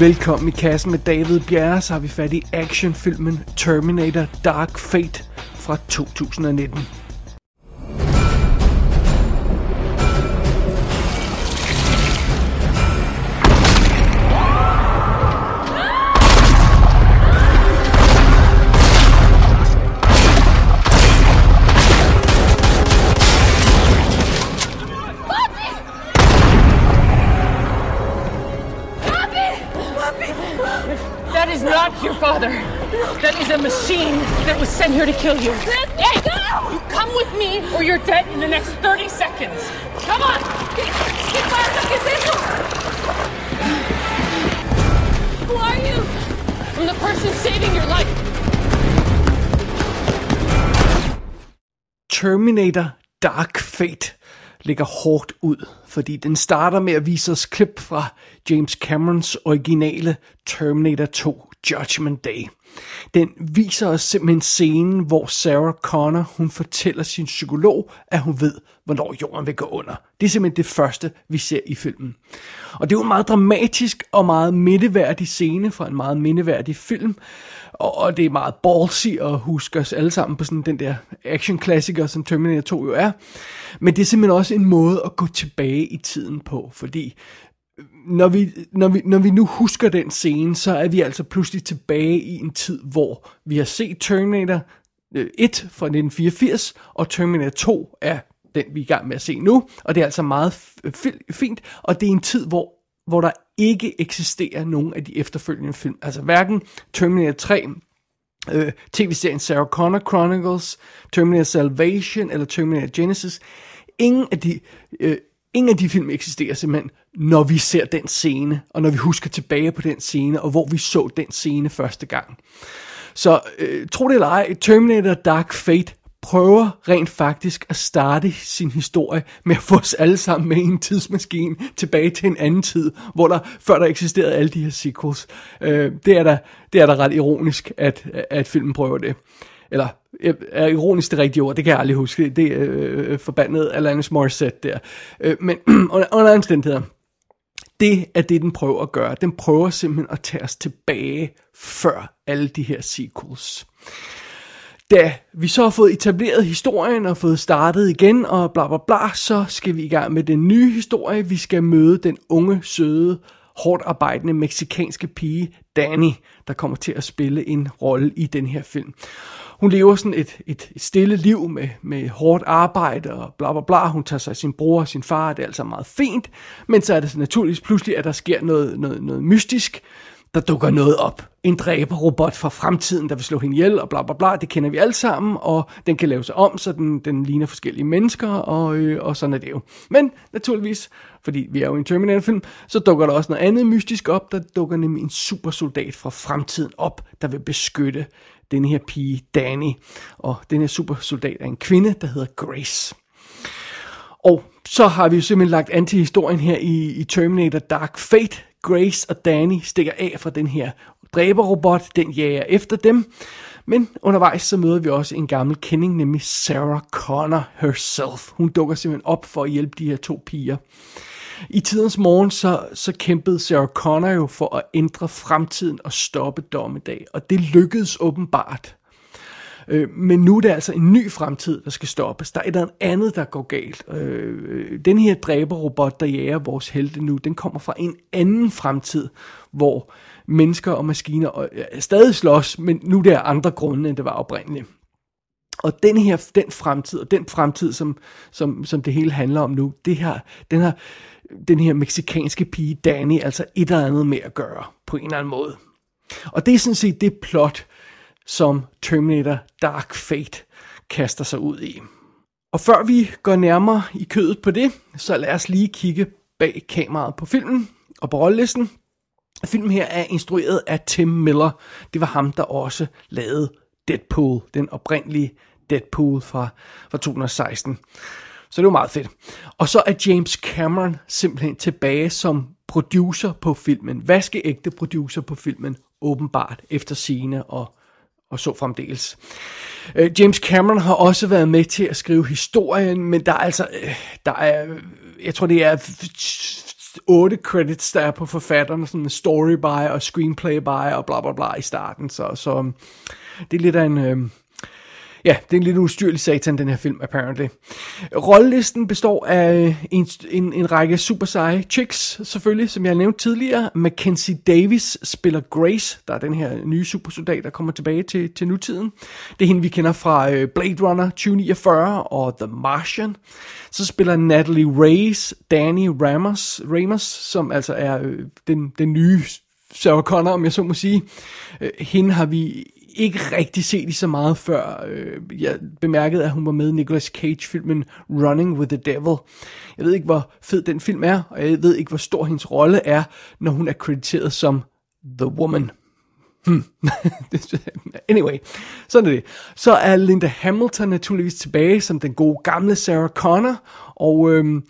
Velkommen i kassen med David Bjerre, så har vi fat i actionfilmen Terminator Dark Fate fra 2019. here to kill you. Let hey, go! You come with me or you're dead in the next 30 seconds. Come on! ¿Qué, qué pasa? ¿Qué es eso? Who are you? I'm the person saving your life. Terminator Dark Fate ligger hårdt ud, fordi den starter med at vise os klip fra James Camerons originale Terminator 2 Judgment Day. Den viser os simpelthen scenen, hvor Sarah Connor hun fortæller sin psykolog, at hun ved, hvornår jorden vil gå under. Det er simpelthen det første, vi ser i filmen. Og det er jo en meget dramatisk og meget mindeværdig scene fra en meget mindeværdig film. Og, og det er meget ballsy at huske os alle sammen på sådan den der action-klassiker, som Terminator 2 jo er. Men det er simpelthen også en måde at gå tilbage i tiden på, fordi når vi, når, vi, når vi nu husker den scene, så er vi altså pludselig tilbage i en tid, hvor vi har set Terminator øh, 1 fra 1984, og Terminator 2 er den, vi er i gang med at se nu, og det er altså meget øh, fint, og det er en tid, hvor, hvor der ikke eksisterer nogen af de efterfølgende film, altså hverken Terminator 3, øh, tv-serien Sarah Connor Chronicles, Terminator Salvation eller Terminator Genesis, ingen af de, øh, ingen af de film eksisterer simpelthen, når vi ser den scene, og når vi husker tilbage på den scene, og hvor vi så den scene første gang. Så øh, tro det eller ej, Terminator Dark Fate prøver rent faktisk at starte sin historie med at få os alle sammen med i en tidsmaskine tilbage til en anden tid, hvor der før der eksisterede alle de her sequels. Øh, det, er da, det er da ret ironisk, at, at filmen prøver det. Eller er ironisk det rigtige ord, det kan jeg aldrig huske. Det er øh, forbandet Alanis Morissette der. Øh, men under, under omstændigheder, det er det, den prøver at gøre. Den prøver simpelthen at tage os tilbage før alle de her sequels. Da vi så har fået etableret historien og fået startet igen og bla bla bla, så skal vi i gang med den nye historie. Vi skal møde den unge, søde, hårdt arbejdende meksikanske pige, Danny, der kommer til at spille en rolle i den her film. Hun lever sådan et, et, et stille liv med, med hårdt arbejde og bla bla bla. Hun tager sig af sin bror og sin far, det er altså meget fint. Men så er det så naturligvis pludselig, at der sker noget, noget, noget mystisk. Der dukker noget op. En dræberrobot fra fremtiden, der vil slå hende ihjel og bla bla bla. Det kender vi alle sammen, og den kan lave sig om, så den, den ligner forskellige mennesker, og, øh, og sådan er det jo. Men naturligvis, fordi vi er jo i en Terminator-film, så dukker der også noget andet mystisk op. Der dukker nemlig en supersoldat fra fremtiden op, der vil beskytte den her pige, Danny. Og den her supersoldat er en kvinde, der hedder Grace. Og så har vi jo simpelthen lagt an til historien her i, i Terminator Dark Fate. Grace og Danny stikker af fra den her dræberrobot, den jager efter dem. Men undervejs så møder vi også en gammel kending, nemlig Sarah Connor herself. Hun dukker simpelthen op for at hjælpe de her to piger. I tidens morgen så, så kæmpede Sarah Connor jo for at ændre fremtiden og stoppe dommedag, og det lykkedes åbenbart. Øh, men nu er det altså en ny fremtid, der skal stoppes. Der er der andet, der går galt. Øh, øh, den her dræberrobot, der jager vores helte nu, den kommer fra en anden fremtid, hvor mennesker og maskiner stadig slås, men nu er det andre grunde, end det var oprindeligt. Og den her, den fremtid, og den fremtid, som, som, som det hele handler om nu, det her, den her, den her meksikanske pige Danny altså et eller andet med at gøre, på en eller anden måde. Og det er sådan set det plot, som Terminator Dark Fate kaster sig ud i. Og før vi går nærmere i kødet på det, så lad os lige kigge bag kameraet på filmen og på rollelisten. Filmen her er instrueret af Tim Miller. Det var ham, der også lavede Deadpool, den oprindelige Deadpool fra, fra 2016. Så det var meget fedt. Og så er James Cameron simpelthen tilbage som producer på filmen. Vaskeægte producer på filmen, åbenbart, efter sine og, og så fremdeles. Øh, James Cameron har også været med til at skrive historien, men der er altså, øh, der er, jeg tror det er otte credits, der er på forfatterne, sådan en story by og screenplay by og bla bla bla i starten, så, så det er lidt af en... Øh, Ja, det er en lidt ustyrlig satan, den her film, apparently. Rollelisten består af øh, en, en, en række super seje chicks, selvfølgelig, som jeg nævnte tidligere. Mackenzie Davis spiller Grace, der er den her nye supersoldat, der kommer tilbage til, til nutiden. Det er hende, vi kender fra øh, Blade Runner 2049 og The Martian. Så spiller Natalie Reyes Danny Ramos, Ramos som altså er øh, den, den nye Sarah Connor, om jeg så må sige. Øh, hende har vi ikke rigtig set i så meget før. Øh, jeg bemærkede, at hun var med i Nicolas Cage-filmen Running with the Devil. Jeg ved ikke, hvor fed den film er, og jeg ved ikke, hvor stor hendes rolle er, når hun er krediteret som The Woman. Hmm. anyway, sådan er det. Så er Linda Hamilton naturligvis tilbage som den gode gamle Sarah Connor, og øhm,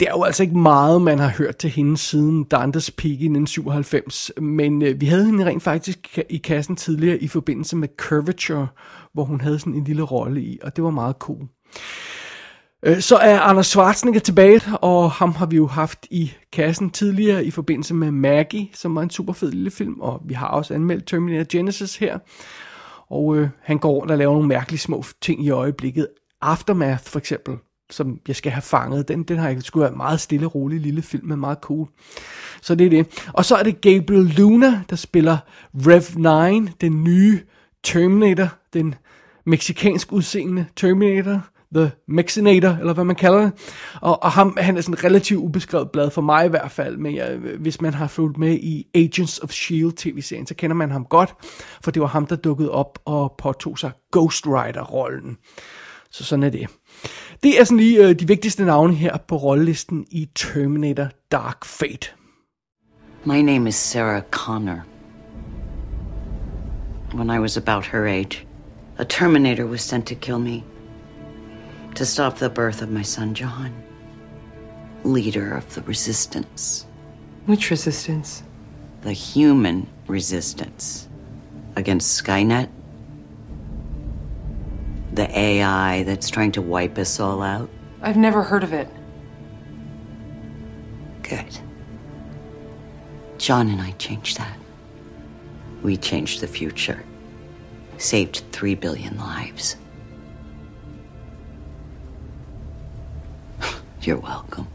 det er jo altså ikke meget, man har hørt til hende siden Dantes Peak i 1997, men øh, vi havde hende rent faktisk i kassen tidligere i forbindelse med Curvature, hvor hun havde sådan en lille rolle i, og det var meget cool. Øh, så er Anders Schwarzenegger tilbage, og ham har vi jo haft i kassen tidligere i forbindelse med Maggie, som var en super fed lille film, og vi har også anmeldt Terminator Genesis her. Og øh, han går rundt og laver nogle mærkelige små ting i øjeblikket. Aftermath for eksempel, som jeg skal have fanget. Den, den har jeg skulle være meget stille og rolig lille film, men meget cool. Så det er det. Og så er det Gabriel Luna, der spiller Rev 9, den nye Terminator, den meksikansk udseende Terminator, The Mexinator, eller hvad man kalder det. Og, og ham, han er sådan en relativt ubeskrevet blad, for mig i hvert fald, men jeg, hvis man har fulgt med i Agents of S.H.I.E.L.D. tv-serien, så kender man ham godt, for det var ham, der dukkede op og påtog sig Ghost Rider-rollen. Så sådan er det. Det er sådan lige øh, de vigtigste navne her på rollelisten i Terminator Dark Fate. My name is Sarah Connor. When I was about her age, a Terminator was sent to kill me. To stop the birth of my son, John. Leader of the resistance. Which resistance? The human resistance. Against Skynet The AI that's trying to wipe us all out? I've never heard of it. Good. John and I changed that. We changed the future. Saved three billion lives. You're welcome.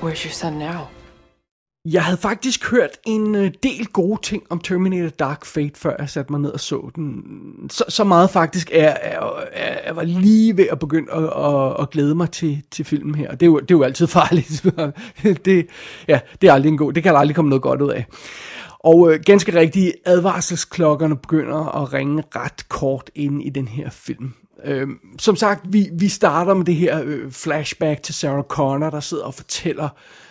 Where's your son now? Jeg havde faktisk hørt en øh, del gode ting om Terminator Dark Fate, før jeg satte mig ned og så den. Så, så meget faktisk, er, er, jeg var lige ved at begynde at, at, at glæde mig til, til filmen her. Det er, jo, det er jo altid farligt. det, ja, det er aldrig en god, det kan aldrig komme noget godt ud af. Og øh, ganske rigtigt, advarselsklokkerne begynder at ringe ret kort ind i den her film. Øh, som sagt, vi, vi starter med det her øh, flashback til Sarah Connor, der sidder og fortæller øh,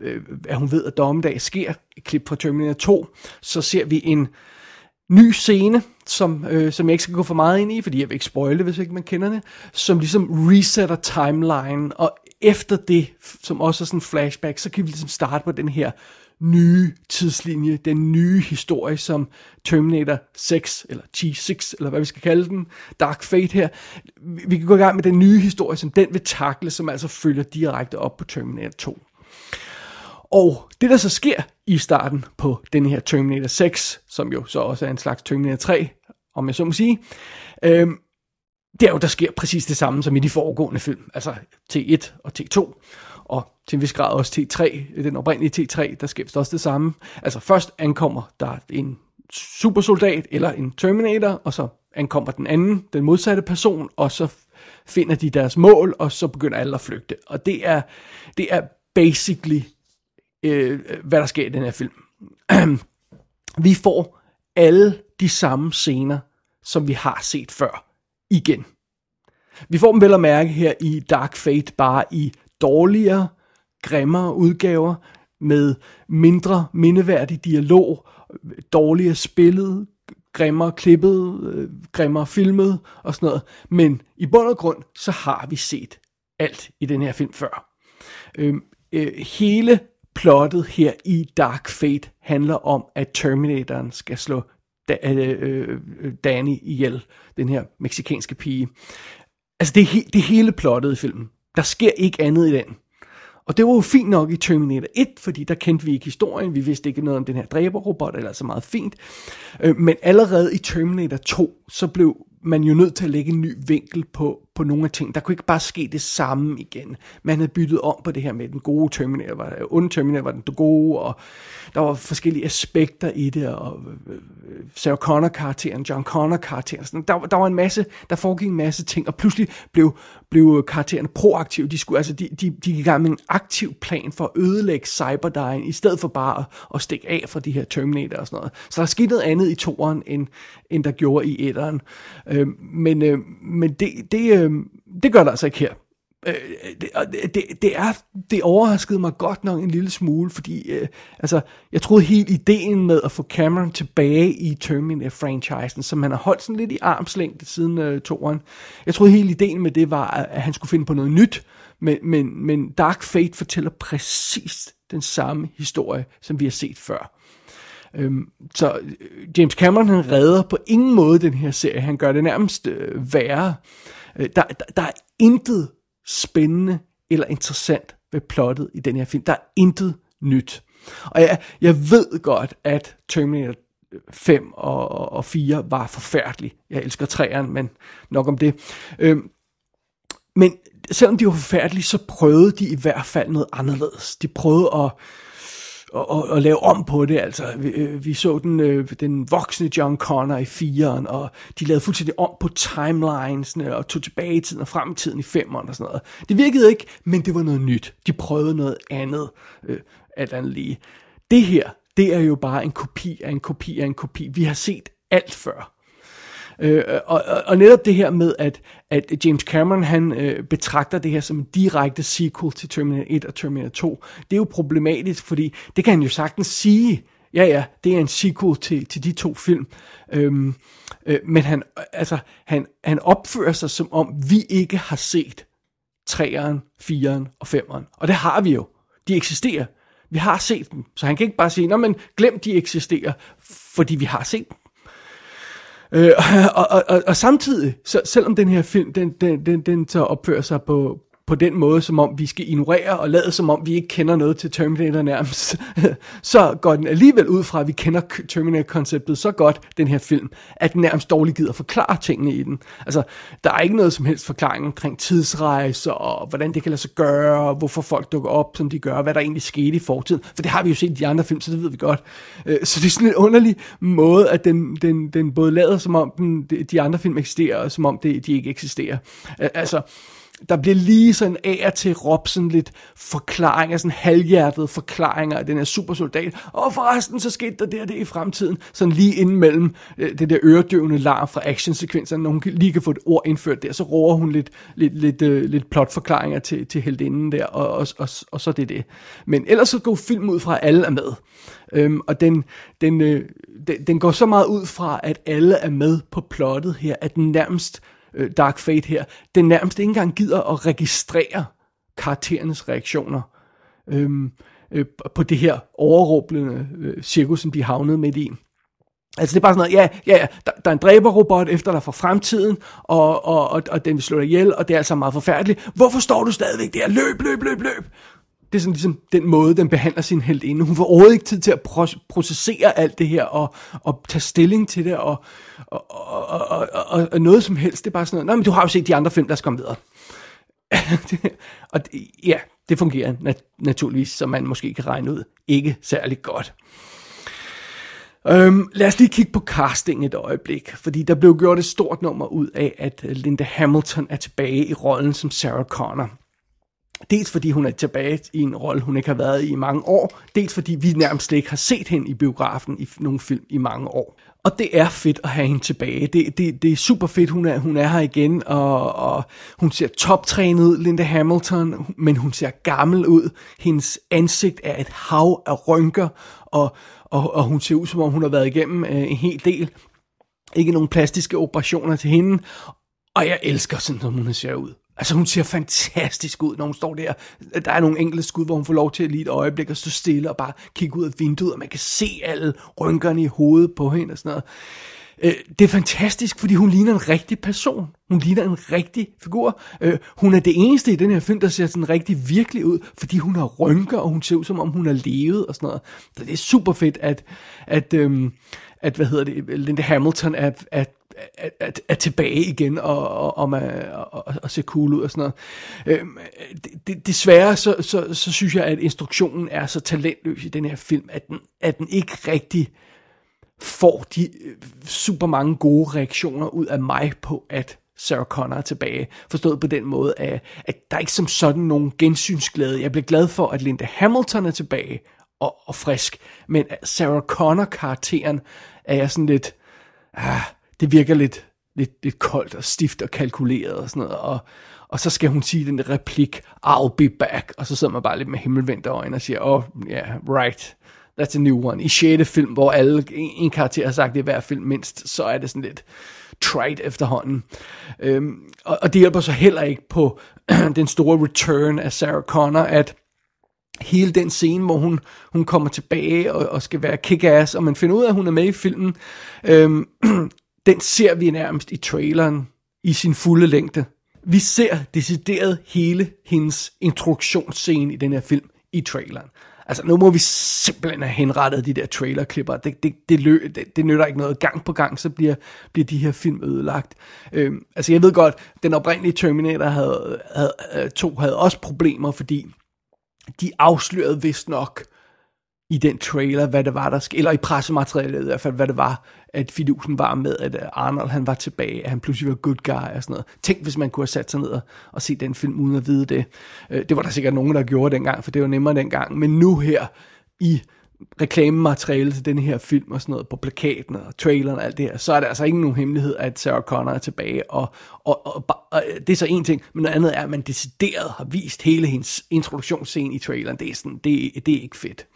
Øh, at hun ved, at dommedag sker, et klip fra Terminator 2, så ser vi en ny scene, som, øh, som jeg ikke skal gå for meget ind i, fordi jeg vil ikke spoile hvis ikke man kender det, som ligesom resetter timeline, og efter det, som også er sådan en flashback, så kan vi ligesom starte på den her nye tidslinje, den nye historie, som Terminator 6, eller T6, eller hvad vi skal kalde den, Dark Fate her. Vi kan gå i gang med den nye historie, som den vil takle, som altså følger direkte op på Terminator 2. Og det der så sker i starten på den her Terminator 6, som jo så også er en slags Terminator 3, om jeg så må sige, øh, det er jo, der sker præcis det samme som i de foregående film, altså T1 og T2, og til en vis grad også T3, den oprindelige T3, der sker også det samme. Altså først ankommer der en supersoldat eller en Terminator, og så ankommer den anden, den modsatte person, og så finder de deres mål, og så begynder alle at flygte. Og det er, det er basically øh, hvad der sker i den her film. vi får alle de samme scener, som vi har set før, igen. Vi får dem vel at mærke her i Dark Fate, bare i dårligere, grimmere udgaver, med mindre mindeværdig dialog, dårligere spillet, grimmere klippet, øh, grimmere filmet og sådan noget. Men i bund og grund, så har vi set alt i den her film før. Øh, øh, hele plottet her i Dark Fate handler om, at Terminatoren skal slå da, øh, øh, øh, Danny ihjel, den her meksikanske pige. Altså det er, he, det er hele plottet i filmen. Der sker ikke andet i den. Og det var jo fint nok i Terminator 1, fordi der kendte vi ikke historien, vi vidste ikke noget om den her dræberrobot, eller så meget fint. Øh, men allerede i Terminator 2, så blev man jo nødt til at lægge en ny vinkel på, på nogle af ting. Der kunne ikke bare ske det samme igen. Man havde byttet om på det her med den gode Terminator, var, øh, onde Terminator var den gode, og der var forskellige aspekter i det, og øh, øh, Sarah Connor-karakteren, John Connor-karakteren, sådan. Der, der var en masse, der foregik en masse ting, og pludselig blev, blev karaktererne proaktive. De, skulle, altså, de, de, de gik i gang med en aktiv plan for at ødelægge Cyberdyne, i stedet for bare at, at stikke af fra de her Terminator og sådan noget. Så der skete noget andet i toeren, end, end der gjorde i etteren. Øh, men øh, men det, det, øh, det gør der altså ikke her. Øh, det, det, det, er, det overraskede mig godt nok en lille smule, fordi øh, altså, jeg troede helt ideen med at få Cameron tilbage i Terminator-franchisen, som han har holdt sådan lidt i armslængde siden øh, toeren. Jeg troede helt ideen med det var, at han skulle finde på noget nyt, men, men, men Dark Fate fortæller præcis den samme historie, som vi har set før. Øhm, så øh, James Cameron han redder på ingen måde den her serie. Han gør det nærmest øh, værre. Øh, Øh, der, der, der er intet spændende eller interessant ved plottet i den her film. Der er intet nyt. Og jeg, jeg ved godt, at Terminator øh, 5 og, og 4 var forfærdelig. Jeg elsker træerne, men nok om det. Øhm, men selvom de var forfærdelige, så prøvede de i hvert fald noget anderledes. De prøvede at og, og, og lave om på det. Altså, vi, øh, vi så den, øh, den voksne John Connor i 4'eren, og de lavede fuldstændig om på timelinesne, og tog tilbage i tiden og frem i tiden i 5'eren og sådan noget. Det virkede ikke, men det var noget nyt. De prøvede noget andet, øh, alt andet lige. Det her, det er jo bare en kopi af en kopi af en kopi. Vi har set alt før. Øh, og, og, og netop det her med, at, at James Cameron han øh, betragter det her som en direkte sequel til Terminator 1 og Terminator 2, det er jo problematisk, fordi det kan han jo sagtens sige, ja ja, det er en sequel til, til de to film, øhm, øh, men han, altså, han, han opfører sig som om vi ikke har set 3'eren, 4'eren og 5'eren, og det har vi jo, de eksisterer, vi har set dem, så han kan ikke bare sige, nå men glem de eksisterer, fordi vi har set dem. Øh, og, og, og, og samtidig, så, selvom den her film, den, den, den, den så opfører sig på, på den måde, som om vi skal ignorere og lade som om vi ikke kender noget til Terminator nærmest, så går den alligevel ud fra, at vi kender Terminator-konceptet så godt, den her film, at den nærmest dårligt gider forklare tingene i den. Altså, der er ikke noget som helst forklaring omkring tidsrejser, og hvordan det kan lade sig gøre, og hvorfor folk dukker op, som de gør, hvad der egentlig skete i fortiden, for det har vi jo set i de andre film, så det ved vi godt. Øh, så det er sådan en underlig måde, at den, den, den både lader som om den, de andre film eksisterer, og som om det, de ikke eksisterer. Altså, der bliver lige sådan af og til råbt sådan lidt forklaringer, sådan halvhjertede forklaringer af den her supersoldat. Og forresten, så skete der det og det i fremtiden. Sådan lige inden mellem øh, det der øredøvende larm fra actionsekvenserne, når hun lige kan få et ord indført der, så roer hun lidt, lidt, lidt, øh, lidt plotforklaringer til, til heldinden der, og, og, og, og så det er det. Men ellers så går film ud fra, at alle er med. Øhm, og den, den, øh, den, den går så meget ud fra, at alle er med på plottet her, at den nærmest øh, Dark Fate her, den nærmest ikke engang gider at registrere karakterernes reaktioner øhm, øh, på det her overråblende øh, cirkus, som de havnede midt i. Altså det er bare sådan noget, ja, ja, der, der er en dræberrobot efter dig fra fremtiden, og, og, og, og den vil slå dig ihjel, og det er altså meget forfærdeligt. Hvorfor står du stadigvæk der? Løb, løb, løb, løb! Det er sådan ligesom den måde, den behandler sin held inde. Hun får overhovedet ikke tid til at processere alt det her, og, og tage stilling til det, og, og, og, og, og, og noget som helst. Det er bare sådan noget, nej, men du har jo set de andre film, der skal komme videre. og det, ja, det fungerer nat- naturligvis, som man måske kan regne ud, ikke særlig godt. Um, lad os lige kigge på casting et øjeblik, fordi der blev gjort et stort nummer ud af, at Linda Hamilton er tilbage i rollen som Sarah Connor. Dels fordi hun er tilbage i en rolle, hun ikke har været i i mange år. Dels fordi vi nærmest slet ikke har set hende i biografen i nogle film i mange år. Og det er fedt at have hende tilbage. Det, det, det er super fedt, hun er, hun er her igen, og, og hun ser toptrænet ud, Linda Hamilton, men hun ser gammel ud. Hendes ansigt er et hav af rynker, og, og, og hun ser ud, som om hun har været igennem øh, en hel del. Ikke nogen plastiske operationer til hende, og jeg elsker sådan, som hun ser ud. Altså hun ser fantastisk ud, når hun står der. Der er nogle enkelte skud, hvor hun får lov til lige et øjeblik at stå stille og bare kigge ud af vinduet, og man kan se alle rynkerne i hovedet på hende og sådan noget. Øh, det er fantastisk, fordi hun ligner en rigtig person. Hun ligner en rigtig figur. Øh, hun er det eneste i den her film, der ser sådan rigtig virkelig ud, fordi hun har rynker, og hun ser ud som om hun har levet og sådan noget. Så det er super fedt, at, at, øhm, at hvad hedder det, Linda Hamilton er, er er, er, er tilbage igen og, og, og, og, og, og ser cool ud og sådan noget. Øhm, det, desværre så, så, så synes jeg, at instruktionen er så talentløs i den her film, at den, at den ikke rigtig får de øh, super mange gode reaktioner ud af mig på, at Sarah Connor er tilbage. Forstået på den måde, at, at der er ikke som sådan nogen gensynsglæde. Jeg bliver glad for, at Linda Hamilton er tilbage og, og frisk, men Sarah Connor-karakteren er jeg sådan lidt... Ah, det virker lidt, lidt, lidt koldt og stift og kalkuleret og sådan noget, og, og så skal hun sige den der replik, I'll be back, og så sidder man bare lidt med himmelvendte øjne og siger, oh, yeah, right, that's a new one. I 6. film, hvor alle, en, karakter har sagt det i hver film mindst, så er det sådan lidt trite efterhånden. Øhm, og, og det hjælper så heller ikke på den store return af Sarah Connor, at hele den scene, hvor hun, hun kommer tilbage og, og skal være kick-ass, og man finder ud af, at hun er med i filmen, øhm, den ser vi nærmest i traileren i sin fulde længde. Vi ser decideret hele hendes introduktionsscene i den her film i traileren. Altså, nu må vi simpelthen have henrettet de der trailerklipper. Det, det, det, lø, det, det nytter ikke noget. Gang på gang, så bliver, bliver de her film ødelagt. Øhm, altså, jeg ved godt, den oprindelige Terminator havde, havde, havde, to havde også problemer, fordi de afslørede vist nok i den trailer, hvad det var, der skete, eller i pressematerialet i hvert fald, hvad det var, at fidusen var med, at øh, Arnold han var tilbage, at han pludselig var good guy og sådan noget. Tænk, hvis man kunne have sat sig ned og, og se den film uden at vide det. Øh, det var der sikkert nogen, der gjorde dengang, for det var nemmere dengang. Men nu her i reklamemateriale til den her film og sådan noget på plakaten og traileren og alt det her, så er det altså ikke nogen hemmelighed, at Sarah Connor er tilbage, og, og, og, og øh, det er så en ting, men noget andet er, at man decideret har vist hele hendes introduktionsscene i traileren, det er, sådan, det, det er ikke fedt.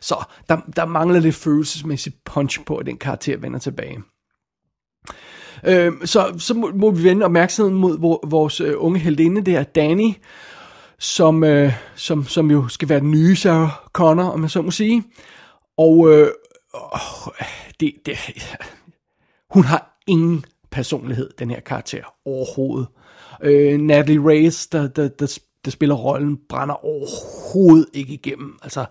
Så der, der mangler lidt følelsesmæssigt punch på, at den karakter vender tilbage. Øh, så, så må, må vi vende opmærksomheden mod vores øh, unge heldinde, det er Danny, som, øh, som, som jo skal være den nye Sarah Connor, om jeg så må sige. Og øh, det, det, hun har ingen personlighed, den her karakter, overhovedet. Øh, Natalie Reyes, der, der, der, der spiller rollen, brænder overhovedet ikke igennem. Altså,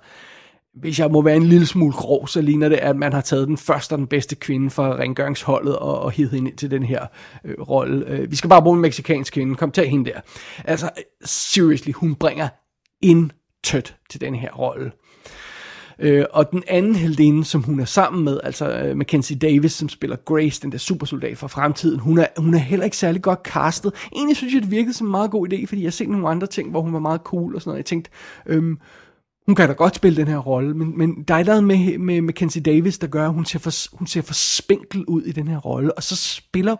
hvis jeg må være en lille smule grov, så ligner det, at man har taget den første og den bedste kvinde fra rengøringsholdet og, og hivet hende ind til den her øh, rolle. Øh, vi skal bare bruge en meksikansk kvinde. Kom, tag hende der. Altså, seriously, hun bringer intet til den her rolle. Øh, og den anden heldinde, som hun er sammen med, altså øh, Mackenzie Davis, som spiller Grace, den der supersoldat fra fremtiden, hun er, hun er heller ikke særlig godt castet. Egentlig synes jeg, det virkede som en meget god idé, fordi jeg har set nogle andre ting, hvor hun var meget cool og sådan noget. Jeg tænkte, øhm, hun kan da godt spille den her rolle, men, men der er noget med, med Mackenzie Davis, der gør, at hun ser, for, hun ser for spinkel ud i den her rolle, og så spiller,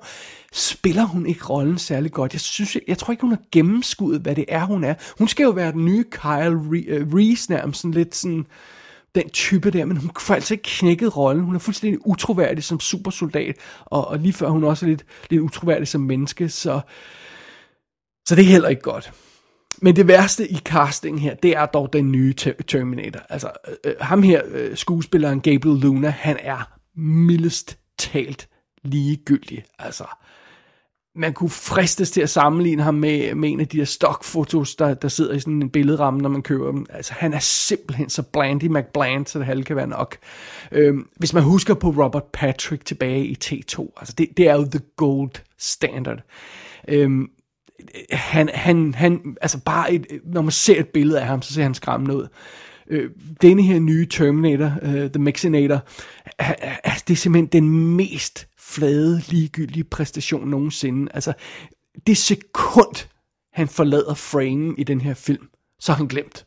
spiller hun ikke rollen særlig godt. Jeg, synes, jeg, jeg tror ikke, hun har gennemskuddet, hvad det er, hun er. Hun skal jo være den nye Kyle øh, Reese nærmest, sådan lidt sådan den type der, men hun får altså ikke knækket rollen. Hun er fuldstændig utroværdig som supersoldat, og, og lige før hun også er lidt, lidt utroværdig som menneske, så, så det er heller ikke godt. Men det værste i casting her, det er dog den nye Terminator. Altså, øh, øh, ham her, øh, skuespilleren Gabriel Luna, han er mildest talt ligegyldig. Altså, man kunne fristes til at sammenligne ham med, med en af de der stockfotos, der, der sidder i sådan en billedramme, når man køber dem. Altså, han er simpelthen så Blandy McBland, så det halve kan være nok. Øhm, hvis man husker på Robert Patrick tilbage i T2, altså det, det er jo the gold standard. Øhm, han, han, han, altså bare et, når man ser et billede af ham, så ser han skræmmende ud. Øh, denne her nye Terminator, uh, The Mexinator, altså det er simpelthen den mest flade, ligegyldige præstation nogensinde. Altså, det sekund, han forlader framen i den her film, så har han glemt.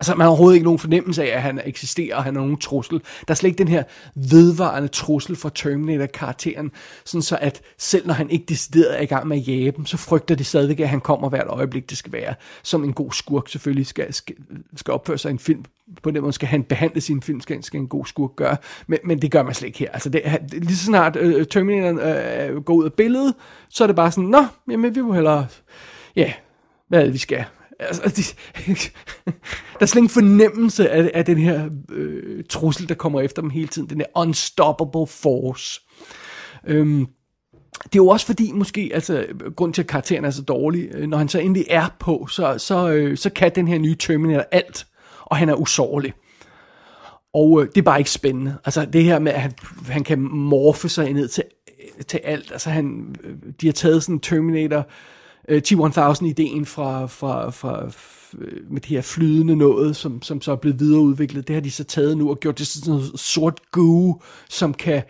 Altså, man har overhovedet ikke nogen fornemmelse af, at han eksisterer, og han er nogen trussel. Der er slet ikke den her vedvarende trussel for Terminator-karakteren, sådan så at selv når han ikke decideret er i gang med at jage dem, så frygter de stadigvæk, at han kommer hvert øjeblik, det skal være. Som en god skurk selvfølgelig skal, skal, skal opføre sig i en film. På den måde skal han behandle sin film, skal, skal en god skurk gøre. Men, men det gør man slet ikke her. Altså, det, lige så snart øh, Terminator øh, går ud af billedet, så er det bare sådan, nå, jamen vi må hellere, ja, hvad er det, vi skal? Altså, de, der er slet ingen fornemmelse af, af den her øh, trussel, der kommer efter dem hele tiden. Den her unstoppable force. Øhm, det er jo også fordi, måske, altså, grund til, at karakteren er så dårlig, øh, når han så endelig er på, så, så, øh, så kan den her nye Terminator alt, og han er usårlig. Og øh, det er bare ikke spændende. Altså det her med, at han, han kan morfe sig ned til, til alt. Altså han, øh, de har taget sådan en Terminator øh, T-1000-ideen fra, fra, fra, øh, med det her flydende noget, som, som så er blevet videreudviklet. Det har de så taget nu og gjort det sådan noget sort goo, som kan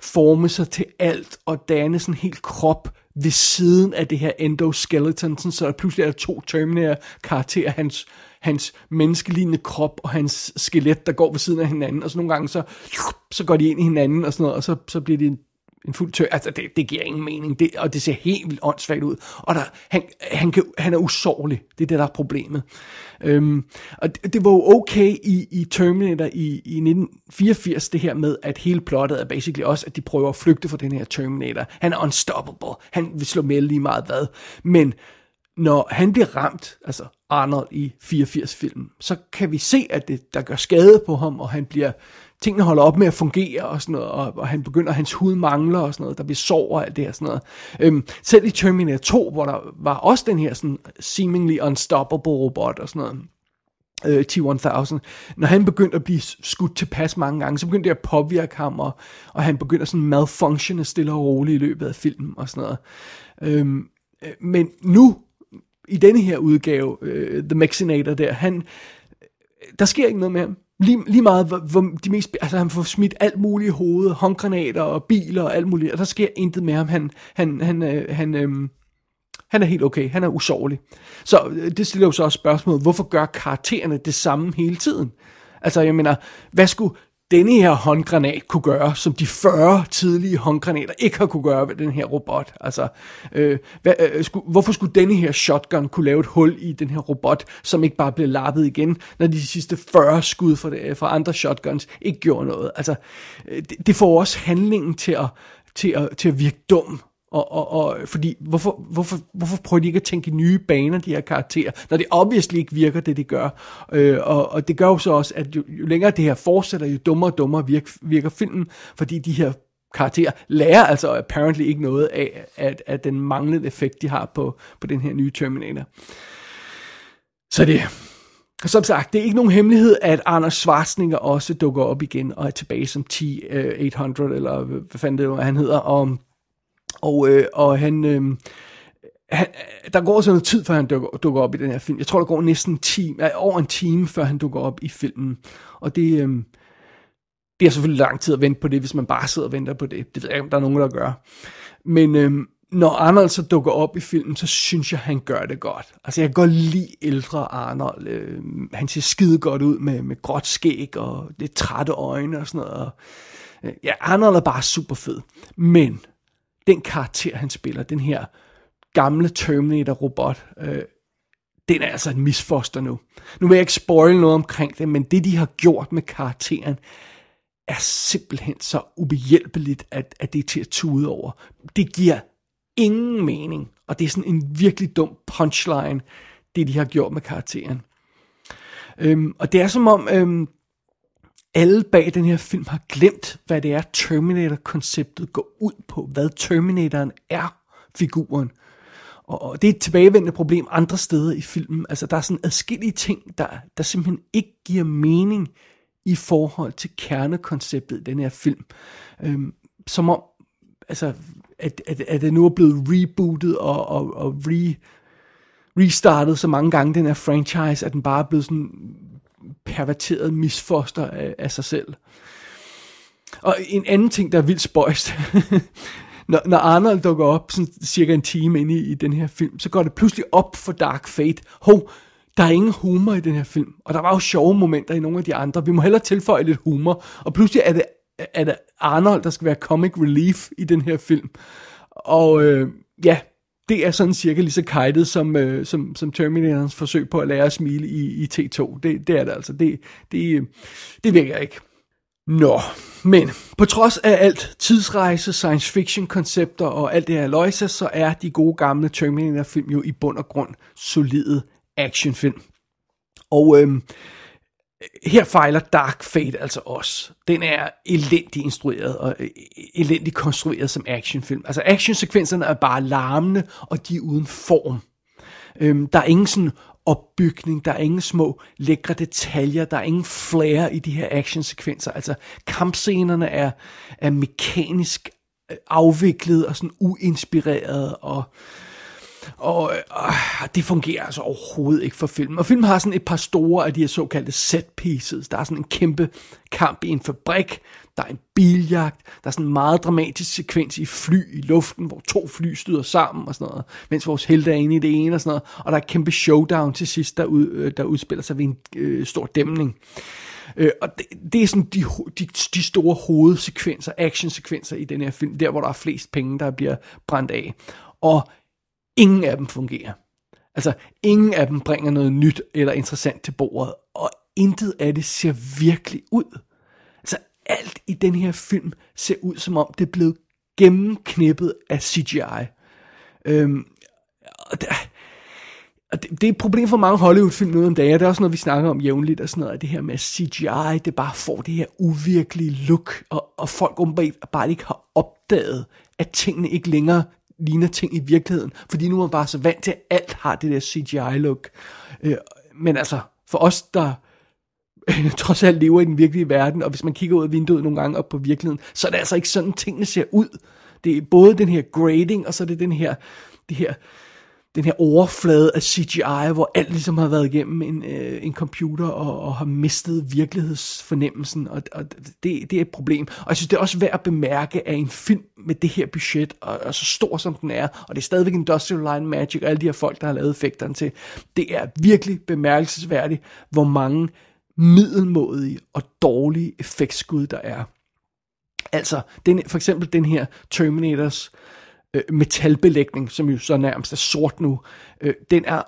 forme sig til alt og danne sådan en helt krop ved siden af det her endoskeleton, sådan, så der pludselig er der to Terminator-karakterer, hans, hans menneskelignende krop og hans skelet, der går ved siden af hinanden, og så nogle gange så, så går de ind i hinanden og sådan noget, og så, så bliver de en fuld tør. Altså, det, det giver ingen mening, det, og det ser helt vildt åndssvagt ud. Og der, han, han, kan, han er usårlig, det er det, der er problemet. Øhm, og det, det var jo okay i, i Terminator i, i 1984, det her med, at hele plottet er basically også, at de prøver at flygte fra den her Terminator. Han er unstoppable, han vil slå med lige meget hvad. Men når han bliver ramt, altså Arnold i 84-filmen, så kan vi se, at det, der gør skade på ham, og han bliver tingene holder op med at fungere og sådan noget, og, og han begynder, hans hud mangler og sådan noget, der bliver sår og alt det her sådan noget. Øhm, selv i Terminator 2, hvor der var også den her sådan seemingly unstoppable robot og sådan noget, øh, T-1000, når han begyndte at blive skudt tilpas mange gange, så begyndte det at påvirke ham, og, og han begynder sådan malfunctione stille og roligt i løbet af filmen og sådan noget. Øhm, øh, men nu, i denne her udgave, øh, The Mexinator der, han, øh, der sker ikke noget med ham. Lige, lige meget, hvor, hvor de mest, altså han får smidt alt muligt i hovedet, håndgranater og biler og alt muligt, og der sker intet med ham. Han, han, han, øh, han, øh, han er helt okay, han er usårlig. Så øh, det stiller jo så også spørgsmålet, hvorfor gør karaktererne det samme hele tiden? Altså jeg mener, hvad skulle denne her håndgranat kunne gøre, som de 40 tidlige håndgranater ikke har kunne gøre ved den her robot. Altså, øh, hvad, øh, sku, hvorfor skulle denne her shotgun kunne lave et hul i den her robot, som ikke bare blev lappet igen, når de sidste 40 skud fra, det, fra andre shotguns ikke gjorde noget? Altså, øh, det, det får også handlingen til at, til at, til at virke dum og, og, og fordi, hvorfor, hvorfor, hvorfor prøver de ikke at tænke i nye baner, de her karakterer, når det obviously ikke virker, det de gør. Øh, og, og det gør jo så også, at jo, jo længere det her fortsætter, jo dummere og dummere virker, virker filmen, fordi de her karakterer lærer altså apparently ikke noget af, af, af den manglende effekt, de har på, på den her nye Terminator. Så det, som sagt, det er ikke nogen hemmelighed, at Arnold Schwarzenegger også dukker op igen og er tilbage som T-800, øh, eller hvad fanden det nu han hedder, og og, øh, og han, øh, han, der går sådan noget tid, før han dukker, dukker op i den her film. Jeg tror, der går næsten en time, over en time, før han dukker op i filmen. Og det, øh, det er selvfølgelig lang tid at vente på det, hvis man bare sidder og venter på det. Det ved jeg ikke, om der er nogen, der gør. Men øh, når Arnold så dukker op i filmen, så synes jeg, han gør det godt. Altså, jeg kan godt lide ældre Arnold. Øh, han ser skide godt ud med, med gråt skæg og lidt trætte øjne og sådan noget. Og, øh, ja, Arnold er bare super fed. Men den karakter, han spiller, den her gamle Terminator-robot, øh, den er altså en misfoster nu. Nu vil jeg ikke spoil noget omkring det, men det, de har gjort med karakteren, er simpelthen så ubehjælpeligt, at, at det er til at tude over. Det giver ingen mening, og det er sådan en virkelig dum punchline, det de har gjort med karakteren. Øhm, og det er som om, øhm, alle bag den her film har glemt, hvad det er, Terminator-konceptet går ud på. Hvad Terminatoren er, figuren. Og det er et tilbagevendende problem andre steder i filmen. Altså, der er sådan adskillige ting, der, der simpelthen ikke giver mening i forhold til kernekonceptet i den her film. Øhm, som om, altså, at, at, at det nu er blevet rebootet og, og, og re, restartet så mange gange, den her franchise, at den bare er blevet sådan perverteret misfoster af, af sig selv. Og en anden ting, der er vildt spøjst, når, når Arnold dukker op sådan cirka en time ind i, i den her film, så går det pludselig op for Dark Fate. Hov, der er ingen humor i den her film, og der var jo sjove momenter i nogle af de andre. Vi må hellere tilføje lidt humor, og pludselig er det, er det Arnold, der skal være comic relief i den her film. Og øh, ja, det er sådan cirka lige så kajtet som, øh, som, som Terminators forsøg på at lære at smile i, i T2. Det, det er det altså. Det, det, det virker ikke. Nå, men på trods af alt tidsrejse, science fiction koncepter og alt det her løjse, så er de gode gamle Terminator film jo i bund og grund solide actionfilm. Og øh, her fejler Dark Fate altså også. Den er elendigt instrueret og e- e- elendig elendigt konstrueret som actionfilm. Altså actionsekvenserne er bare larmende, og de er uden form. Øhm, der er ingen sådan opbygning, der er ingen små lækre detaljer, der er ingen flair i de her actionsekvenser. Altså kampscenerne er, er mekanisk øh, afviklet og sådan uinspireret og og øh, det fungerer altså overhovedet ikke for filmen. Og filmen har sådan et par store af de her såkaldte set pieces. Der er sådan en kæmpe kamp i en fabrik, der er en biljagt, der er sådan en meget dramatisk sekvens i fly i luften, hvor to fly støder sammen og sådan noget, mens vores helte er inde i det ene og sådan noget. Og der er et kæmpe showdown til sidst, der, ud, øh, der udspiller sig ved en øh, stor dæmning. Øh, og det, det er sådan de, de, de store hovedsekvenser, actionsekvenser i den her film, der hvor der er flest penge, der bliver brændt af. Og ingen af dem fungerer. Altså, ingen af dem bringer noget nyt eller interessant til bordet, og intet af det ser virkelig ud. Altså, alt i den her film ser ud, som om det er blevet gennemknippet af CGI. Øhm, og det, og det, det er et problem for mange Hollywood-film nu om dagen, det er også noget, vi snakker om jævnligt, og sådan noget, det her med CGI, det bare får det her uvirkelige look, og, og folk åbenbart bare ikke har opdaget, at tingene ikke længere ligner ting i virkeligheden, fordi nu er man bare så vant til, at alt har det der CGI-look. Øh, men altså, for os, der trods alt lever i den virkelige verden, og hvis man kigger ud af vinduet nogle gange op på virkeligheden, så er det altså ikke sådan, tingene ser ud. Det er både den her grading, og så er det den her, det her den her overflade af CGI, hvor alt ligesom har været igennem en, øh, en computer og, og har mistet virkelighedsfornemmelsen, og, og det, det er et problem. Og jeg synes, det er også værd at bemærke, at en film med det her budget, og, og så stor som den er, og det er stadigvæk Industrial Line Magic, og alle de her folk, der har lavet effekterne til, det er virkelig bemærkelsesværdigt, hvor mange middelmådige og dårlige effektskud der er. Altså, den, for eksempel den her Terminators øh, Øh, metalbelægning, som jo så nærmest er sort nu, øh, den, er,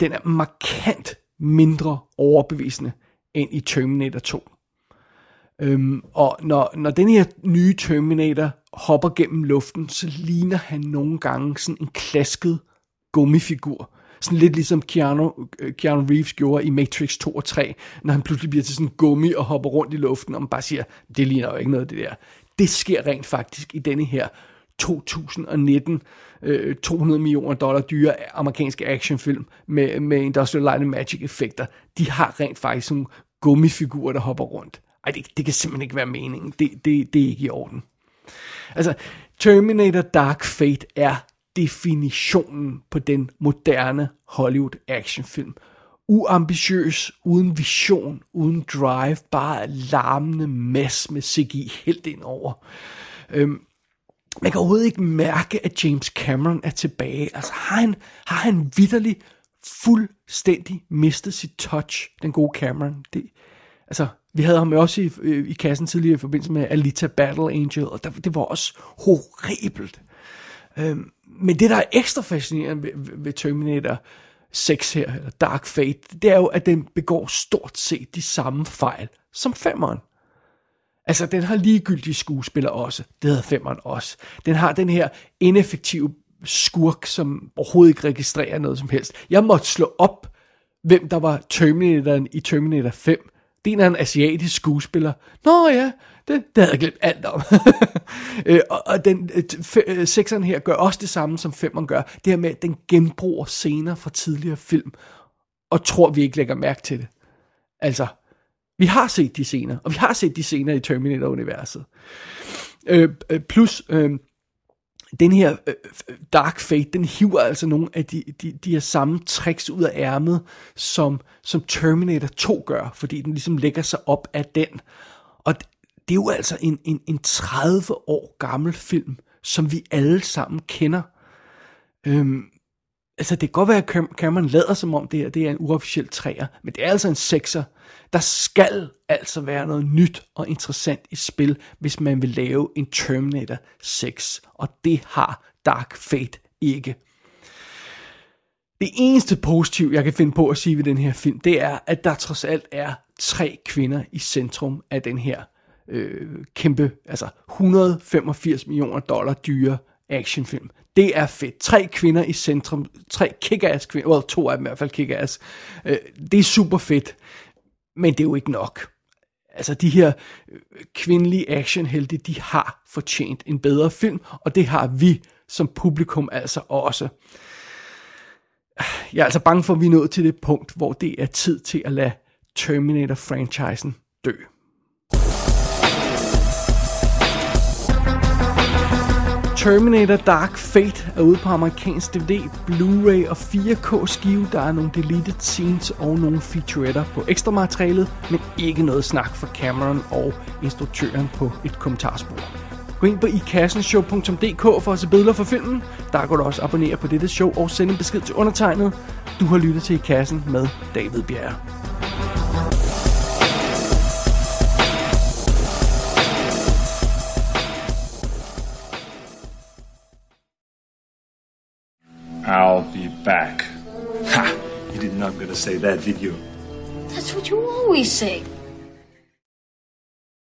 den er markant mindre overbevisende end i Terminator 2. Øhm, og når, når den her nye Terminator hopper gennem luften, så ligner han nogle gange sådan en klasket gummifigur. Sådan lidt ligesom Keanu, øh, Keanu Reeves gjorde i Matrix 2 og 3, når han pludselig bliver til sådan en gummi og hopper rundt i luften, og man bare siger, det ligner jo ikke noget det der. Det sker rent faktisk i denne her 2019 øh, 200 millioner dollar dyre amerikanske actionfilm med, med Industrial Light and Magic effekter. De har rent faktisk nogle gummifigurer, der hopper rundt. Ej, det, det kan simpelthen ikke være meningen. Det, det, det er ikke i orden. Altså, Terminator Dark Fate er definitionen på den moderne Hollywood actionfilm. Uambitiøs, uden vision, uden drive, bare larmende mas med CGI helt ind over. Øhm, man kan overhovedet ikke mærke, at James Cameron er tilbage. Altså har han, har han vidderligt fuldstændig mistet sit touch, den gode Cameron. Det, altså, vi havde ham også i, i kassen tidligere i forbindelse med Alita Battle Angel, og der, det var også horribelt. Øhm, men det, der er ekstra fascinerende ved, ved Terminator 6 her, eller Dark Fate, det er jo, at den begår stort set de samme fejl som femmeren. Altså, den har ligegyldige skuespillere også. Det havde femmeren også. Den har den her ineffektive skurk, som overhovedet ikke registrerer noget som helst. Jeg måtte slå op, hvem der var Terminatoren i Terminator 5. Det er en asiatisk skuespiller. Nå ja, det, det havde jeg glemt alt om. øh, og, og den øh, øh, sekseren her gør også det samme, som femmeren gør. Det her med, at den genbruger scener fra tidligere film, og tror, vi ikke lægger mærke til det. Altså, vi har set de scener, og vi har set de scener i Terminator-universet. Øh, øh plus, øh, den her øh, Dark Fate, den hiver altså nogle af de, de, de her samme tricks ud af ærmet, som, som Terminator 2 gør, fordi den ligesom lægger sig op af den. Og det er jo altså en, en, en 30 år gammel film, som vi alle sammen kender. Øhm, altså det kan godt være, at Cameron lader som om det her det er en uofficiel træer, men det er altså en sekser. Der skal altså være noget nyt og interessant i spil, hvis man vil lave en Terminator 6, og det har Dark Fate ikke. Det eneste positiv, jeg kan finde på at sige ved den her film, det er, at der trods alt er tre kvinder i centrum af den her øh, kæmpe, altså 185 millioner dollar dyre actionfilm. Det er fedt. Tre kvinder i centrum. Tre kickass kvinder. Well, to af dem i hvert fald kickass. Øh, det er super fedt. Men det er jo ikke nok. Altså de her øh, kvindelige actionhelte, de har fortjent en bedre film, og det har vi som publikum altså også. Jeg er altså bange for, at vi er nået til det punkt, hvor det er tid til at lade Terminator-franchisen dø. Terminator Dark Fate er ude på amerikansk DVD, Blu-ray og 4K skive. Der er nogle deleted scenes og nogle featuretter på ekstra materialet, men ikke noget snak fra Cameron og instruktøren på et kommentarspor. Gå ind på ikassenshow.dk for at se billeder for filmen. Der kan du også abonnere på dette show og sende en besked til undertegnet. Du har lyttet til I Kassen med David Bjerre. I'll be back. Ha! You did not gonna say that, did you? That's what you always say.